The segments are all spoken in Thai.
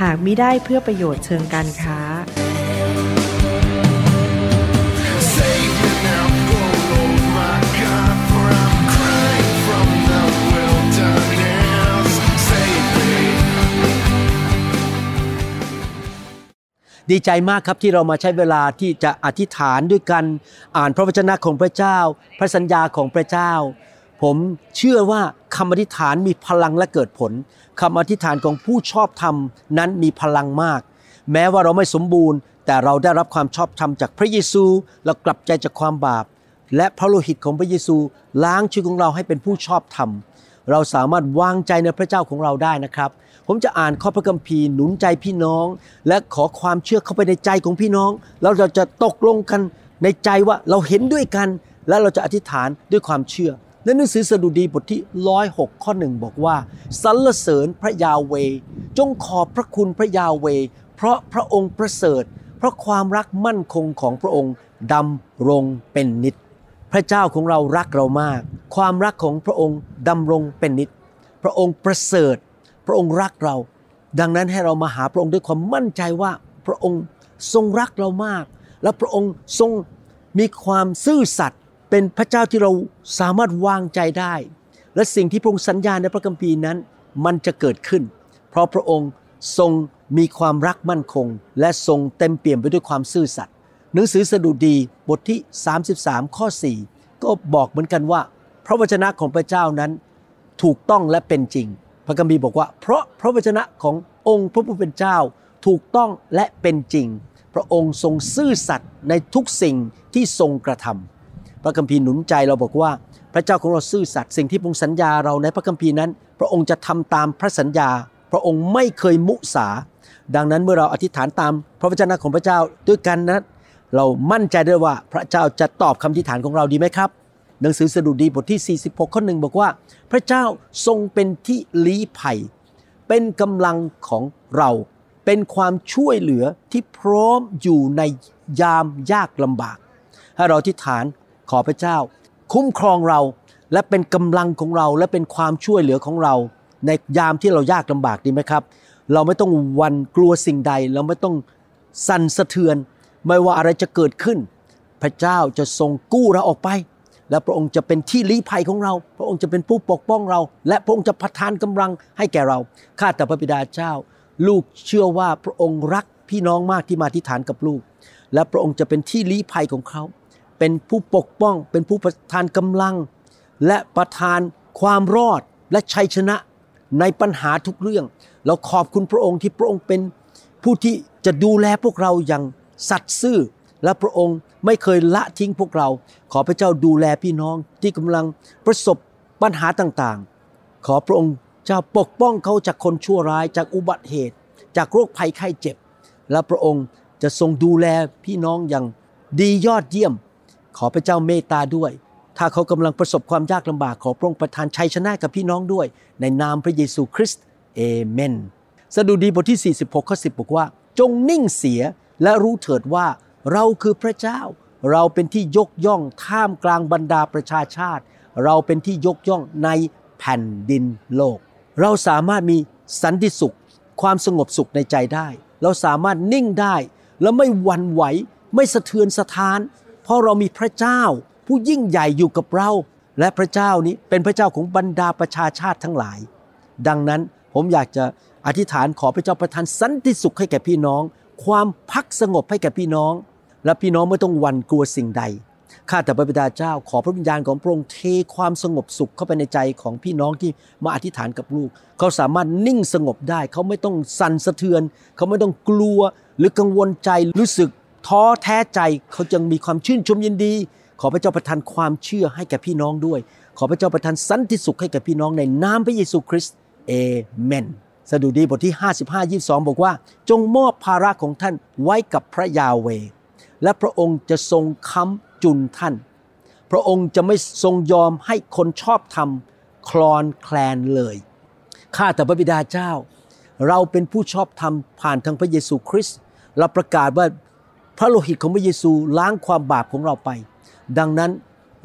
หากมิได้เพื่อประโยชน์เชิงการค้า ดีใจมากครับที่เรามาใช้เวลาที่จะอธิษฐานด้วยกันอ่านพระวจนะของพระเจ้า พระสัญญาของพระเจ้า ผมเชื่อว่าคำอธิษฐานมีพลังและเกิดผล คำอธิษฐานของผู้ชอบธรรมนั้นมีพลังมาก แม้ว่าเราไม่สมบูรณ์ แต่เราได้รับความชอบธรรมจากพระเยซู เรากลับใจจากความบาป และพระโลหิตของพระเยซู ล้างชีวิตของเราให้เป็นผู้ชอบธรรม เราสามารถวางใจในพระเจ้าของเราได้นะครับ ผมจะอ่านข้อพระคัมภีร์หนุนใจพี่น้อง และขอความเชื่อเข้าไปในใจของพี่น้อง แล้วเราจะตกลงกันในใจว่าเราเห็นด้วยกัน และเราจะอธิษฐานด้วยความเชื่อ ในหนังสือสดุดีบทที่106ข้อหนึ่งบอกว่าสรรเสริญพระยาเว จงขอบพระคุณพระยาเว เพราะพระองค์ประเสริฐ เพราะความรักมั่นคงของพระองค์ดำรงเป็นนิจพระเจ้าของเรารักเรามาก ความรักของพระองค์ดำรงเป็นนิจพระองค์ประเสริฐ พระองค์รักเรา ดังนั้นให้เรามาหาพระองค์ด้วยความมั่นใจว่าพระองค์ทรงรักเรามาก และพระองค์ทรงมีความซื่อสัตย์ เป็นพระเจ้าที่เราสามารถวางใจได้ และสิ่งที่พระองค์สัญญาในพระคัมภีร์นั้น มันจะเกิดขึ้น เพราะพระองค์ทรงมีความรักมั่นคง และทรงเต็มเปี่ยมไปด้วยความซื่อสัตย์หนังสือสดุดีบทที่ 33 ข้อ 4 ก็บอกเหมือนกันว่า พระวจนะของพระเจ้านั้นถูกต้องและเป็นจริง พระคัมภีร์บอกว่า เพราะพระวจนะขององค์พระผู้เป็นเจ้าถูกต้องและเป็นจริง พระองค์ทรงซื่อสัตย์ในทุกสิ่งที่ทรงกระทำ พระคัมภีร์หนุนใจเราบอกว่า พระเจ้าของเราซื่อสัตย์สิ่งที่พระองค์สัญญาเราในพระคัมภีร์นั้น พระองค์จะทำตามพระสัญญา พระองค์ไม่เคยมุสา ดังนั้นเมื่อเราอธิษฐานตามพระวจนะของพระเจ้าด้วยกันนะเรามั่นใจได้ว่าพระเจ้าจะตอบคำอธิษฐานของเราดีไหมครับ หนังสือสดุดีบทที่ 46 ข้อหนึ่งบอกว่า พระเจ้าทรงเป็นที่ลี้ภัย เป็นกำลังของเรา เป็นความช่วยเหลือที่พร้อมอยู่ในยามยากลำบาก ให้เราอธิษฐาน ขอพระเจ้า คุ้มครองเราและเป็นกำลังของเราและเป็นความช่วยเหลือของเรา ในยามที่เรายากลำบากดีไหมครับ เราไม่ต้องวันกลัวสิ่งใด เราไม่ต้องสั่นสะเทือน ไม่ว่าอะไรจะเกิดขึ้น พระเจ้าจะทรงกู้เราออกไป และพระองค์จะเป็นที่ลี้ภัยของเรา พระองค์จะเป็นผู้ปกป้องเรา และพระองค์จะประทานกำลังให้แก่เราข้าแต่พระบิดาเจ้า ลูกเชื่อว่าพระองค์รักพี่น้องมากที่มาที่ฐานกับลูก และพระองค์จะเป็นที่ลี้ภัยของเขา เป็นผู้ปกป้อง เป็นผู้ประทานกำลัง และประทานความรอดและชัยชนะในปัญหาทุกเรื่อง เราขอบคุณพระองค์ที่พระองค์เป็นผู้ที่จะดูแลพวกเราอย่างสัตย์ซื่อ และพระองค์ไม่เคยละทิ้งพวกเรา ขอพระเจ้าดูแลพี่น้องที่กำลังประสบปัญหาต่างๆ ขอพระองค์เจ้าปกป้องเขาจากคนชั่วร้ายจากอุบัติเหตุ จากโรคภัยไข้เจ็บ และพระองค์จะทรงดูแลพี่น้องอย่างดียอดเยี่ยม ขอพระเจ้าเมตตาด้วย ถ้าเขากำลังประสบความยากลำบากขอพระองค์ประทานชัยชนะกับพี่น้องด้วย ในนามพระเยซูคริสต์เอเมนสดุดีบทที่ 46 ข้อ 10 บอกว่า จงนิ่งเสียและรู้เถิดว่าเราคือพระเจ้า เราเป็นที่ยกย่องท่ามกลางบรรดาประชาชาติ เราเป็นที่ยกย่องในแผ่นดินโลก เราสามารถมีสันติสุข ความสงบสุขในใจได้ เราสามารถนิ่งได้ และไม่หวั่นไหว ไม่สะเทือนสะท้าน เพราะเรามีพระเจ้าผู้ยิ่งใหญ่อยู่กับเรา และพระเจ้านี้เป็นพระเจ้าของบรรดาประชาชาติทั้งหลาย ดังนั้นผมอยากจะอธิษฐานขอพระเจ้าประทานสันติสุขให้แก่พี่น้อง ความพักสงบให้แก่พี่น้อง และพี่น้องไม่ต้องหวั่นกลัวสิ่งใดข้าแต่พระบิดาเจ้า ขอพระวิญญาณของพระองค์เทความสงบสุขเข้าไปในใจของพี่น้องที่มาอธิษฐานกับลูก เขาสามารถนิ่งสงบได้ เขาไม่ต้องสั่นสะเทือน เขาไม่ต้องกลัวหรือกังวลใจรู้สึก ท้อแท้ใจเขาจึงมีความชื่นชมยินดี ขอพระเจ้าประทานความเชื่อให้แก่พี่น้องด้วย ขอพระเจ้าประทานสันติสุขให้แก่พี่น้องในนามพระเยซูคริสต์เอเมนสดุดีบทที่ 55 22 บอกว่า จงมอบภาระของท่านไว้กับพระยาเว และพระองค์จะทรงค้ำจุนท่าน พระองค์จะไม่ทรงยอมให้คนชอบธรรมคลอนแคลนเลยข้าแต่พระบิดาเจ้า เราเป็นผู้ชอบธรรมผ่านทางพระเยซูคริสต์เราประกาศว่า พระโลหิตของพระเยซูล้างความบาปของเราไป ดังนั้น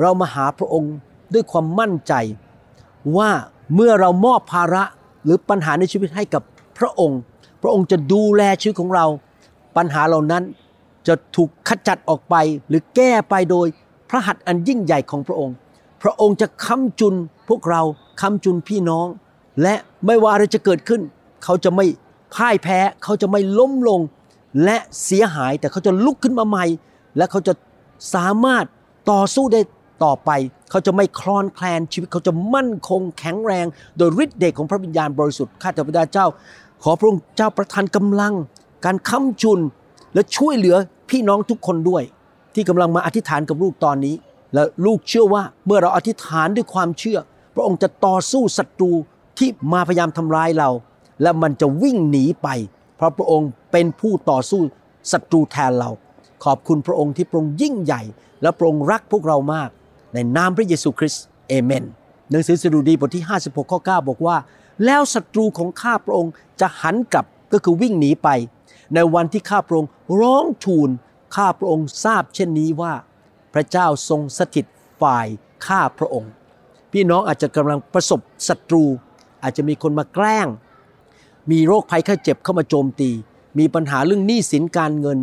เรามาหาพระองค์ด้วยความมั่นใจ ว่าเมื่อเรามอบภาระหรือปัญหาในชีวิตให้กับพระองค์ พระองค์จะดูแลชีวิตของเรา ปัญหาเหล่านั้นจะถูกขจัดออกไปหรือแก้ไปโดยพระหัตถ์อันยิ่งใหญ่ของพระองค์ พระองค์จะค้ำจุนพวกเราค้ำจุนพี่น้อง และไม่ว่าอะไรจะเกิดขึ้น เขาจะไม่พ่ายแพ้ เขาจะไม่ล้มลง และเสียหายแต่เขาจะลุกขึ้นมาใหม่ และเขาจะสามารถต่อสู้ได้ต่อไป เขาจะไม่คลอนแคลนชีวิตเขาจะมั่นคงแข็งแรง โดยฤทธิ์เดชของพระวิญญาณบริสุทธิ์ข้าแต่พระเจ้า ขอพระองค์เจ้าประทานกำลัง การค้ำจุนและช่วยเหลือพี่น้องทุกคนด้วย ที่กำลังมาอธิษฐานกับลูกตอนนี้ และลูกเชื่อว่าเมื่อเราอธิษฐานด้วยความเชื่อ พระองค์จะต่อสู้ศัตรูที่มาพยายามทำร้ายเรา และมันจะวิ่งหนีไป เพราะพระองค์เป็นผู้ต่อสู้ศัตรูแทนเรา ขอบคุณพระองค์ที่พระองค์ยิ่งใหญ่ และพระองค์รักพวกเรามาก ในนามพระเยซูคริสต์เอเมนหนังสือสดุดีบทที่ 56ข้อ9บอกว่า แล้วศัตรูของข้าพระองค์จะหันกลับก็คือวิ่งหนีไป ในวันที่ข้าพระองค์ร้องทูลข้าพระองค์ทราบเช่นนี้ว่า พระเจ้าทรงสถิตฝ่ายข้าพระองค์ พี่น้องอาจจะกำลังประสบศัตรู อาจจะมีคนมาแกล้ง มีโรคภัยไข้เจ็บเข้ามาโจมตี มีปัญหาเรื่องหนี้สินการเงิน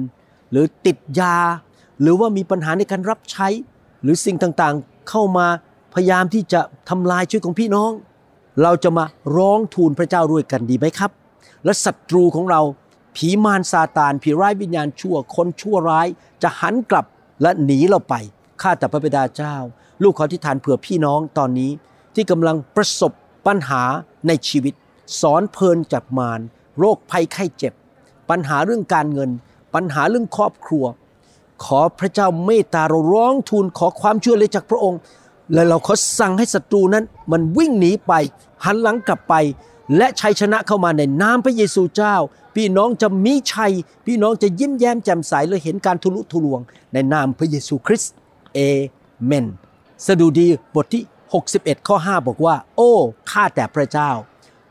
หรือติดยา หรือว่ามีปัญหาในการรับใช้ หรือสิ่งต่างๆเข้ามาพยายามที่จะทำลายชีวิตของพี่น้อง เราจะมาร้องทูลพระเจ้าด้วยกันดีไหมครับ และศัตรูของเราผีมารซาตาน ผีร้ายวิญญาณชั่ว คนชั่วร้ายจะหันกลับและหนีเราไปข้าแต่พระบิดาเจ้า ลูกขอที่ฐานเผื่อพี่น้องตอนนี้ที่กำลังประสบปัญหาในชีวิต สอนเพลินจากมารโรคภัยไข้เจ็บ ปัญหาเรื่องการเงิน ปัญหาเรื่องครอบครัว ขอพระเจ้าเมตตาเราร้องทูลขอความช่วยเหลือจากพระองค์ และเราขอสั่งให้ศัตรูนั้น มันวิ่งหนีไป หันหลังกลับไป และชัยชนะเข้ามาในนามพระเยซูเจ้า พี่น้องจะมีชัย พี่น้องจะยิ้มแย้มแจ่มใสและเห็นการทุลุทุลวง ในนามพระเยซูคริสต์เอเมนสดุดีบทที่ 61 ข้อ 5 บอกว่า โอ้ข้าแต่พระเจ้า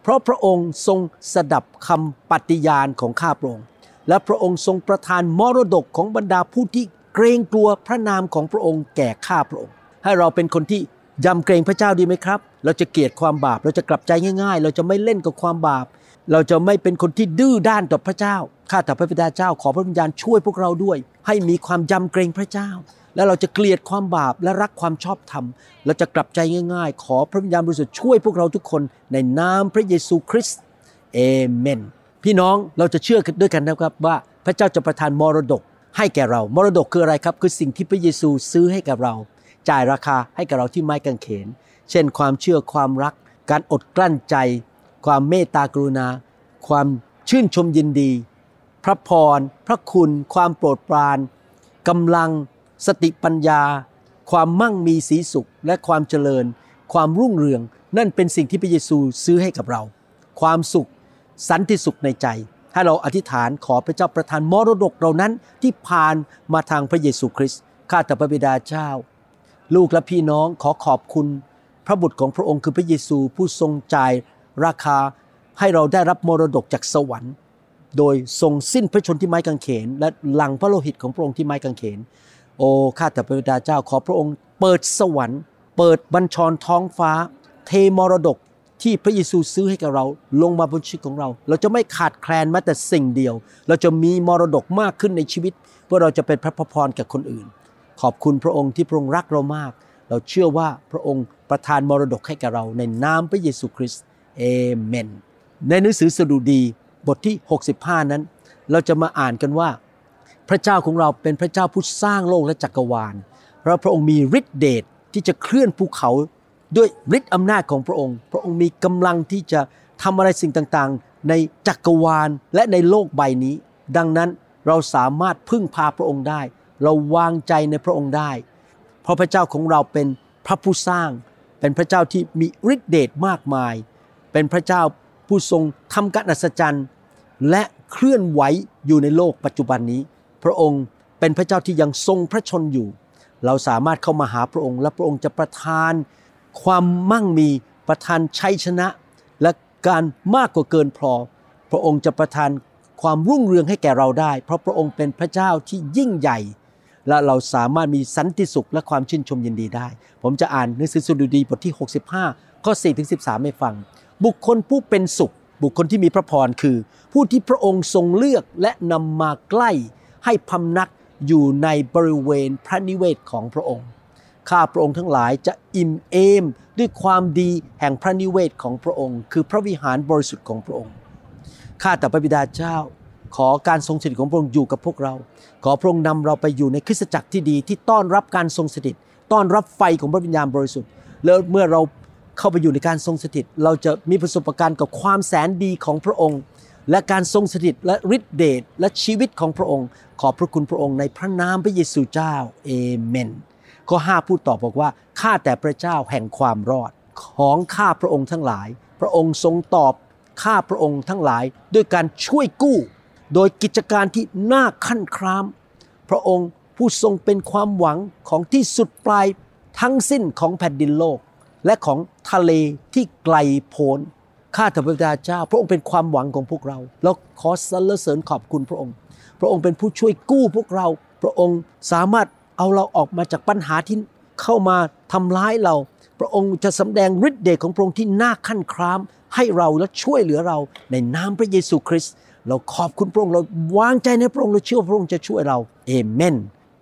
เพราะพระองค์ทรงสดับคำปฏิญาณของข้าพระองค์ และพระองค์ทรงประทานมรดกของบรรดาผู้ที่เกรงกลัวพระนามของพระองค์แก่ข้าพระองค์ ให้เราเป็นคนที่ยำเกรงพระเจ้าดีไหมครับ เราจะเกลียดความบาป เราจะกลับใจง่ายๆ เราจะไม่เล่นกับความบาป เราจะไม่เป็นคนที่ดื้อด้านต่อพระเจ้า ข้าแต่พระบิดาเจ้าขอพระวิญญาณช่วยพวกเราด้วย ให้มีความยำเกรงพระเจ้า และเราจะเกลียดความบาปและรักความชอบธรรม เราจะกลับใจง่าย ๆ ขอพระวิญญาณบริสุทธิ์ช่วยพวกเราทุกคนในนามพระเยซูคริสต์เอเมน พี่น้องเราจะเชื่อด้วยกันนะครับว่าพระเจ้าจะประทานมรดกให้แก่เรา มรดกคืออะไรครับ คือสิ่งที่พระเยซูซื้อให้กับเรา จ่ายราคาให้กับเราที่ไม้กางเขน เช่น ความเชื่อความรัก การอดกลั้นใจ ความเมตตากรุณา ความชื่นชมยินดี พระพร พระคุณ ความโปรดปรานกำลัง สติปัญญา ความมั่งมีสีสุข และความเจริญ ความรุ่งเรือง นั่นเป็นสิ่งที่พระเยซูซื้อให้กับเรา ความสุข สันติสุขในใจให้เราอธิษฐานขอพระเจ้าประทานมรดกเรานั้นที่ผ่านมาทางพระเยซูคริสต์ข้าแต่พระบิดาเจ้า ลูกและพี่น้องขอขอบคุณ พระบุตรของพระองค์คือพระเยซูผู้ทรงจ่ายราคาให้เราได้รับมรดกจากสวรรค์ โดยทรงสิ้นพระชนที่ไม้กางเขน และหลังพระโลหิตของพระองค์ที่ไม้กางเขน โอ้ข้าแต่พระบิดาเจ้าขอพระองค์ เปิดสวรรค์ เปิดบัญชรท้องฟ้า เทมรดกที่พระเยซูซื้อให้กับเราลงมาบนชีวิตของเรา เราจะไม่ขาดแคลนแม้แต่สิ่งเดียว เราจะมีมรดกมากขึ้นในชีวิต เพื่อเราจะเป็นพระพรแก่คนอื่น ขอบคุณพระองค์ที่พระองค์รักเรามาก เราเชื่อว่าพระองค์ประทานมรดกให้แก่เราในนามพระเยซูคริสต์เอเมน ในหนังสือสดุดีบทที่ 65 นั้น เราจะมาอ่านกันว่า พระเจ้าของเราเป็นพระเจ้าผู้สร้างโลกและจักรวาลและพระองค์มีฤทธิเดชที่จะเคลื่อนภูเขาด้วยฤทธิอำนาจของพระองค์ พระองค์มีกำลังที่จะทำอะไรสิ่งต่างๆ ในจักรวาลและในโลกใบนี้ ดังนั้นเราสามารถพึ่งพาพระองค์ได้ เราวางใจในพระองค์ได้ เพราะพระเจ้าของเราเป็นพระผู้สร้าง เป็นพระเจ้าที่มีฤทธิเดชมากมาย เป็นพระเจ้าผู้ทรงทำการอัศจรรย์ และเคลื่อนไหวอยู่ในโลกปัจจุบันนี้ พระองค์เป็นพระเจ้าที่ยังทรงพระชนอยู่ เราสามารถเข้ามาหาพระองค์ และพระองค์จะประทาน ความมั่งมีประทานชัยชนะ และการมากกว่าเกินพอ พระองค์จะประทานความรุ่งเรืองให้แก่เราได้ เพราะพระองค์เป็นพระเจ้าที่ยิ่งใหญ่ และเราสามารถมีสันติสุขและความชื่นชมยินดีได้ ผมจะอ่านหนังสือสดุดีบทที่ 65ข้อ4ถึง13 ให้ฟัง บุคคลผู้เป็นสุข บุคคลที่มีพระพรคือ ผู้ที่พระองค์ทรงเลือกและนำมาใกล้ ให้พำนักอยู่ในบริเวณพระนิเวศของพระองค์ข้าพระองค์ทั้งหลายจะอิ่มเอมด้วยความดีแห่งพระนิเวศของพระองค์ คือพระวิหารบริสุทธิ์ของพระองค์ข้าแต่พระบิดาเจ้า ขอการทรงสถิตของพระองค์อยู่กับพวกเรา ขอพระองค์นำเราไปอยู่ในคริสตจักรที่ดีที่ต้อนรับการทรงสถิต ต้อนรับไฟของพระวิญญาณบริสุทธิ์ แล้วเมื่อเราเข้าไปอยู่ในการทรงสถิต เราจะมีประสบการณ์กับความแสนดีของพระองค์ และการทรงสถิตและฤทธิเดชและชีวิตของพระองค์ ขอบพระคุณพระองค์ในพระนามพระเยซูเจ้าเอเมนข้อ5พูดต่อบอกว่าข้าแต่พระเจ้าแห่งความรอดของข้าพระองค์ทั้งหลาย พระองค์ทรงตอบข้าพระองค์ทั้งหลาย ด้วยการช่วยกู้ โดยกิจการที่น่าขั้นคราม พระองค์ผู้ทรงเป็นความหวังของที่สุดปลายทั้งสิ้นของแผ่นดินโลก และของทะเลที่ไกลโพ้น ข้าแต่พระบิดาเจ้า พระองค์เป็นความหวังของพวกเรา เราขอสรรเสริญขอบคุณพระองค์ พระองค์เป็นผู้ช่วยกู้พวกเรา พระองค์สามารถเอาเราออกมาจากปัญหาที่เข้ามาทำร้ายเรา พระองค์จะสำแดงฤทธิ์เดชของพระองค์ที่น่าขั้นคราม ให้เราและช่วยเหลือเราในนามพระเยซูคริสต์ เราขอบคุณพระองค์ เราวางใจในพระองค์ เราเชื่อพระองค์จะช่วยเรา เอเมน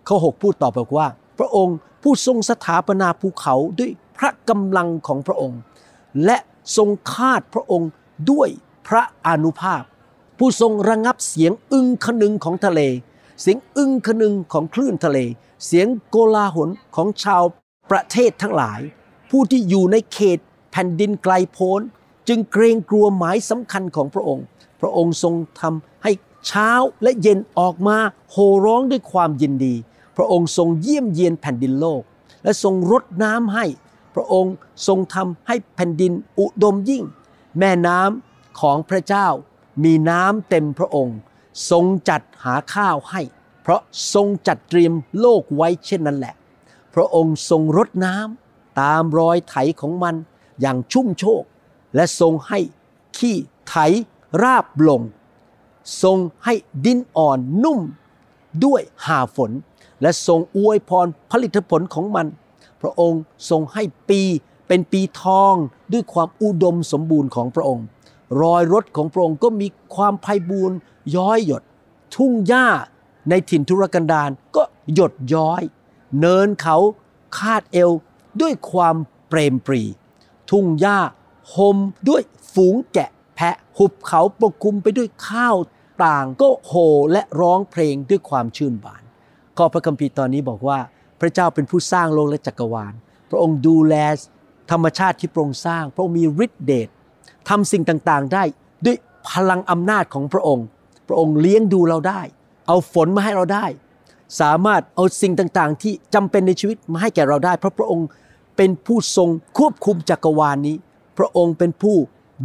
ข้อ 6 พูดต่อบอกว่า พระองค์ผู้ทรงสถาปนาภูเขาด้วยพระกำลังของพระองค์ และ ทรงคาดพระองค์ด้วยพระอนุภาพ ผู้ทรงระงับเสียงอึงคนึงของทะเล เสียงอึงคนึงของคลื่นทะเล เสียงโกลาหลของชาวประเทศทั้งหลาย ผู้ที่อยู่ในเขตแผ่นดินไกลโพ้น จึงเกรงกลัวหมายสำคัญของพระองค์ พระองค์ทรงทำให้เช้าและเย็นออกมาโห่ร้องด้วยความยินดี พระองค์ทรงเยี่ยมเยียนแผ่นดินโลก และทรงรดน้ำให้ พระองค์ทรงทำให้แผ่นดินอุดมยิ่ง แม่น้ำของพระเจ้ามีน้ำเต็มพระองค์ ทรงจัดหาข้าวให้ เพราะทรงจัดเตรียมโลกไว้เช่นนั้นแหละ พระองค์ทรงรดน้ำตามรอยไถของมันอย่างชุ่มโชก และทรงให้ขี้ไถราบลง ทรงให้ดินอ่อนนุ่มด้วยหาฝน และทรงอวยพรผลิตผลของมัน พระองค์ทรงให้ปีเป็นปีทองด้วยความอุดมสมบูรณ์ของพระองค์ รอยรถของพระองค์ก็มีความไพ่บูรณ์ย้อยหยด ทุ่งหญ้าในถิ่นทุรกันดารก็หยดย้อย เนินเขาคาดเอวด้วยความเปรมปรี ทุ่งหญ้าหมด้วยฝูงแกะแพะหุบเขาปกคลุมไปด้วยข้าวต่างก็โห่และร้องเพลงด้วยความชื่นบาน ข้อพระคัมภีร์ตอนนี้บอกว่า พระเจ้าเป็นผู้สร้างโลกและจักรวาล พระองค์ดูแลธรรมชาติที่พระองค์สร้าง พระองค์มีฤทธิเดชทำสิ่งต่างๆ ได้ด้วยพลังอำนาจของพระองค์ พระองค์เลี้ยงดูเราได้ เอาฝนมาให้เราได้ สามารถเอาสิ่งต่างๆ ที่จำเป็นในชีวิตมาให้แก่เราได้ เพราะพระองค์เป็นผู้ทรงควบคุมจักรวาลนี้ พระองค์เป็นผู้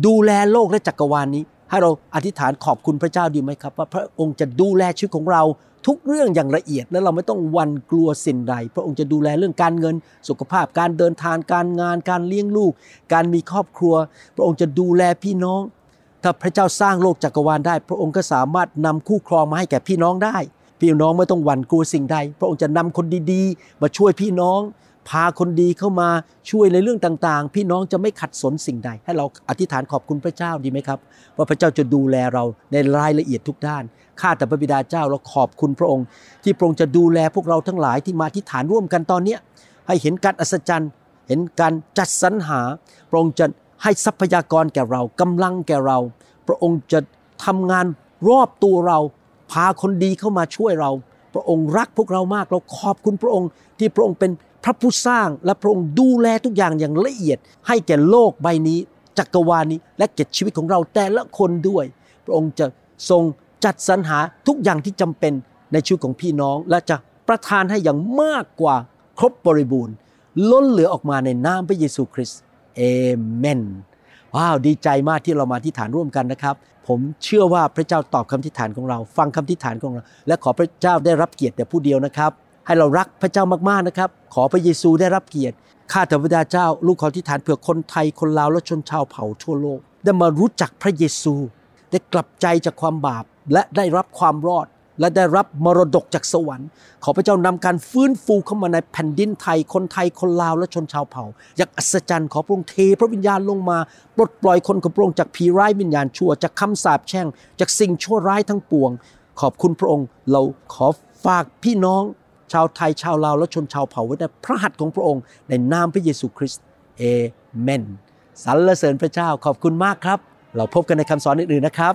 ดูแลโลกและจักรวาลนี้ ให้เราอธิษฐานขอบคุณพระเจ้าดีไหมครับ ว่าพระองค์จะดูแลชีวิตของเรา ทุกเรื่องอย่างละเอียดและเราไม่ต้องวันกลัวสิ่งใด พระองค์จะดูแลเรื่องการเงิน สุขภาพการเดินทางการงาน การเลี้ยงลูก การมีครอบครัว พระองค์จะดูแลพี่น้อง ถ้าพระเจ้าสร้างโลกจักรวาลได้ พระองค์ก็สามารถนำคู่ครองมาให้แก่พี่น้องได้ พี่น้องไม่ต้องหวั่นกลัวสิ่งใด พระองค์จะนำคนดีๆ มาช่วยพี่น้อง พาคนดีเข้ามาช่วยในเรื่องต่างๆ พี่น้องจะไม่ขัดสนสิ่งใด ให้เราอธิษฐานขอบคุณพระเจ้าดีไหมครับ ว่าพระเจ้าจะดูแลเราในรายละเอียดทุกด้าน ข้าแต่พระบิดาเจ้าเราขอบคุณพระองค์ ที่พระองค์จะดูแลพวกเราทั้งหลายที่มาอธิษฐานร่วมกันตอนเนี้ยให้เห็นการอัศจรรย์ เห็นการจัดสรรหา พระองค์จะให้ทรัพยากรแก่เรากำลังแก่เรา พระองค์จะทำงานรอบตัวเรา พาคนดีเข้ามาช่วยเรา พระองค์รักพวกเรามากเราขอบคุณพระองค์ ที่พระองค์เป็นพระผู้สร้างและพระองค์ดูแลทุกอย่างอย่างละเอียด ให้แก่โลกใบนี้จักรวาลนี้และแก่ชีวิตของเราแต่ละคนด้วย พระองค์จะทรง จัดสรรหาทุกอย่างที่จำเป็นในชีวิตของพี่น้อง และจะประทานให้อย่างมากกว่าครบบริบูรณ์ ล้นเหลือออกมาในนามพระเยซูคริสต์เอเมนว้าวดีใจมากที่เรามาอธิษฐานร่วมกันนะครับ ผมเชื่อว่าพระเจ้าตอบคำอธิษฐานของเรา ฟังคำอธิษฐานของเรา และขอพระเจ้าได้รับเกียรติแต่ผู้เดียวนะครับ ให้เรารักพระเจ้ามากๆนะครับ ขอพระเยซูได้รับเกียรติข้าแต่พระเจ้า ลูกขออธิษฐานเผื่อคนไทยคนลาวและชนชาวเผ่าทั่วโลก ได้มารู้จักพระเยซู ได้กลับใจจากความบาป และได้รับความรอดและได้รับมรดกจากสวรรค์ ขอพระเจ้านำการฟื้นฟูเข้ามาในแผ่นดินไทย คนไทย คนลาว และชนชาวเผ่า อย่างอัศจรรย์ ขอพระองค์เทพระวิญญาณลงมา ปลดปล่อยคนของพระองค์จากผีร้ายวิญญาณชั่ว จากคำสาปแช่ง จากสิ่งชั่วร้ายทั้งปวง ขอบคุณพระองค์ เราขอฝากพี่น้อง ชาวไทย ชาวลาว และชนชาวเผ่าไว้ในพระหัตถ์ของพระองค์ ในนามพระเยซูคริสต์ เอเมน สรรเสริญพระเจ้า ขอบคุณมากครับ เราพบกันในคำสอนอื่นๆนะครับ